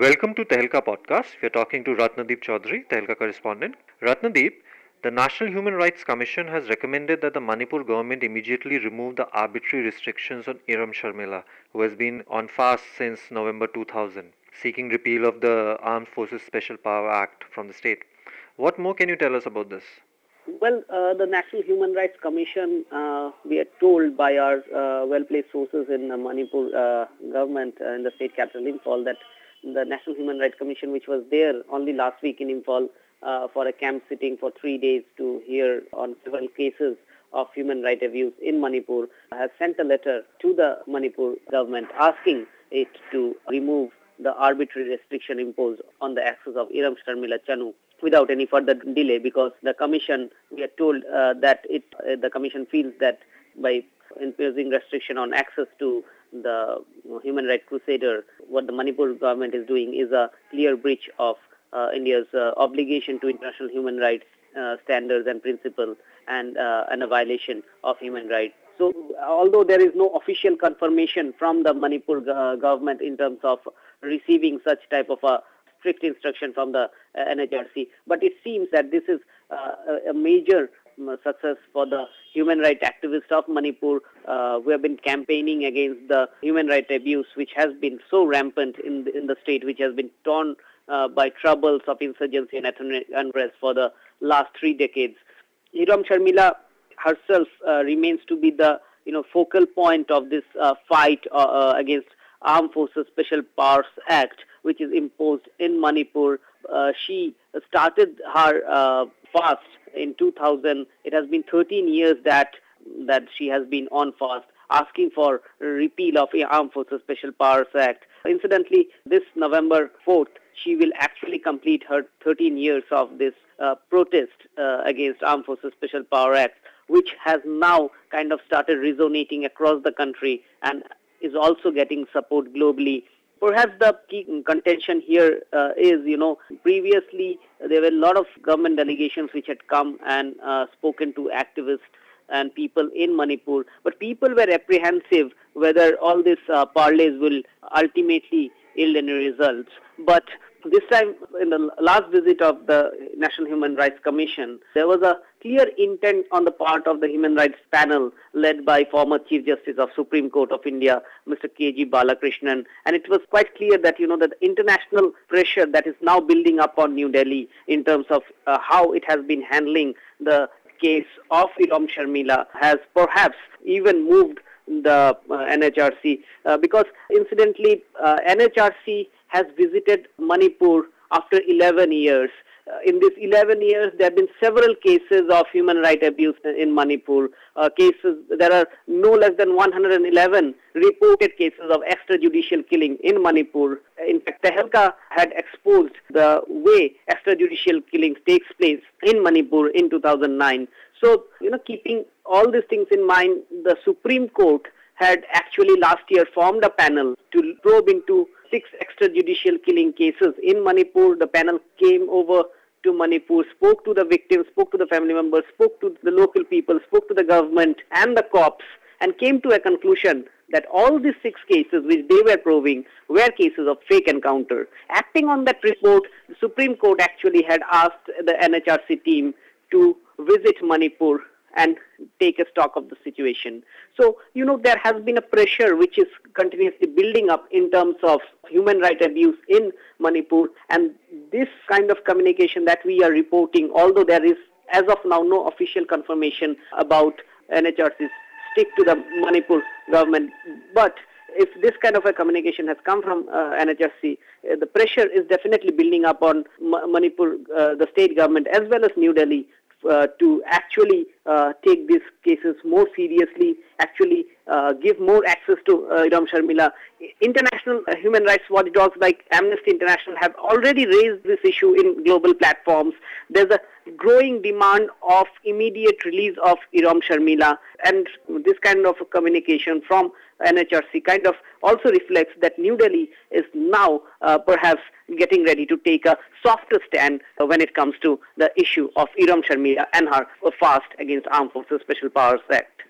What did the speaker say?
Welcome to Tehelka podcast. We are talking to Ratnadip Choudhury, Tehelka correspondent. Ratnadip, the National Human Rights Commission has recommended that the Manipur government immediately remove the arbitrary restrictions on Irom Sharmila, who has been on fast since November 2000, seeking repeal of the Armed Forces Special Power Act from the state. What more can you tell us about this? Well, uh, the National Human Rights Commission, uh, we are told by our uh, well-placed sources in the Manipur uh, government uh, in the state capital Imphal that the National Human Rights Commission, which was there only last week in Imphal uh, for a camp sitting for three days to hear on several cases of human rights abuse in Manipur, has sent a letter to the Manipur government asking it to remove the arbitrary restriction imposed on the access of Irom Sharmila Chanu without any further delay because the commission, we are told uh, that it, uh, the commission feels that by imposing restriction on access to the human rights crusader, what the Manipur government is doing is a clear breach of uh, India's uh, obligation to international human rights uh, standards and principles and, uh, and a violation of human rights. So although there is no official confirmation from the Manipur uh, government in terms of receiving such type of a strict instruction from the uh, NHRC, but it seems that this is a major success for the human rights activists of Manipur uh, who have been campaigning against the human rights abuse which has been so rampant in the, in the state, which has been torn uh, by troubles of insurgency and ethnic unrest for the last three decades. Irom Sharmila herself uh, remains to be the you know focal point of this uh, fight uh, uh, against Armed Forces Special Powers Act, which is imposed in Manipur. she started her fast in 2000. It has been 13 years that that she has been on fast, asking for repeal of the Armed Forces Special Powers Act. Incidentally, this November 4th, she will actually complete her 13 years of this uh, protest uh, against Armed Forces Special Power Act, which has now kind of started resonating across the country and is also getting support globally Perhaps the key contention here uh, is, you know, previously there were a lot of government delegations which had come and uh, spoken to activists and people in Manipur, but people were apprehensive whether all these uh, parleys will ultimately yield any results. But this time, in the last visit of the National Human Rights Commission, there was a clear intent on the part of the Human Rights Panel led by former Chief Justice of Supreme Court of India, Mr. K.G. Balakrishnan. And it was quite clear that, you know, that the international pressure that is now building up on New Delhi in terms of uh, how it has been handling the case of Irom Sharmila has perhaps even moved the uh, NHRC uh, because incidentally uh, NHRC has visited Manipur after 11 years. Uh, in these 11 years, there have been several cases of human rights abuse in Manipur. Uh, cases there are no less than 111 reported cases of extrajudicial killing in Manipur. In fact, Tehelka had exposed the way extrajudicial killing takes place in Manipur in 2009. So, you know, keeping all these things in mind, the Supreme Court had actually last year formed a panel to probe into six extrajudicial killing cases in Manipur. The panel came over to Manipur, spoke to the victims, spoke to the family members, spoke to the local people, spoke to the government and the cops, and came to a conclusion that all these six cases which they were proving were cases of fake encounter. Acting on that report, the Supreme Court actually had asked the NHRC team to visit Manipur and take a stock of the situation. So, you know, there has been a pressure which is continuously building up in terms of human rights abuse in Manipur. And this kind of communication that we are reporting, although there is as of now no official confirmation about NHRC's stick to the Manipur government, but if this kind of a communication has come from uh, NHRC, uh, the pressure is definitely building up on M- Manipur, uh, the state government, as well as New Delhi, to actually uh, take these cases more seriously, actually uh, give more access to uh, Irom Sharmila. International uh, human rights watchdogs like Amnesty International have already raised this issue in global platforms. There's a growing demand of immediate release of Irom Sharmila and this kind of communication from NHRC kind of also reflects that New Delhi is now uh, perhaps getting ready to take a softer stand uh, when it comes to the issue of Irom Sharmila and her fast against Armed Forces Special Powers Act.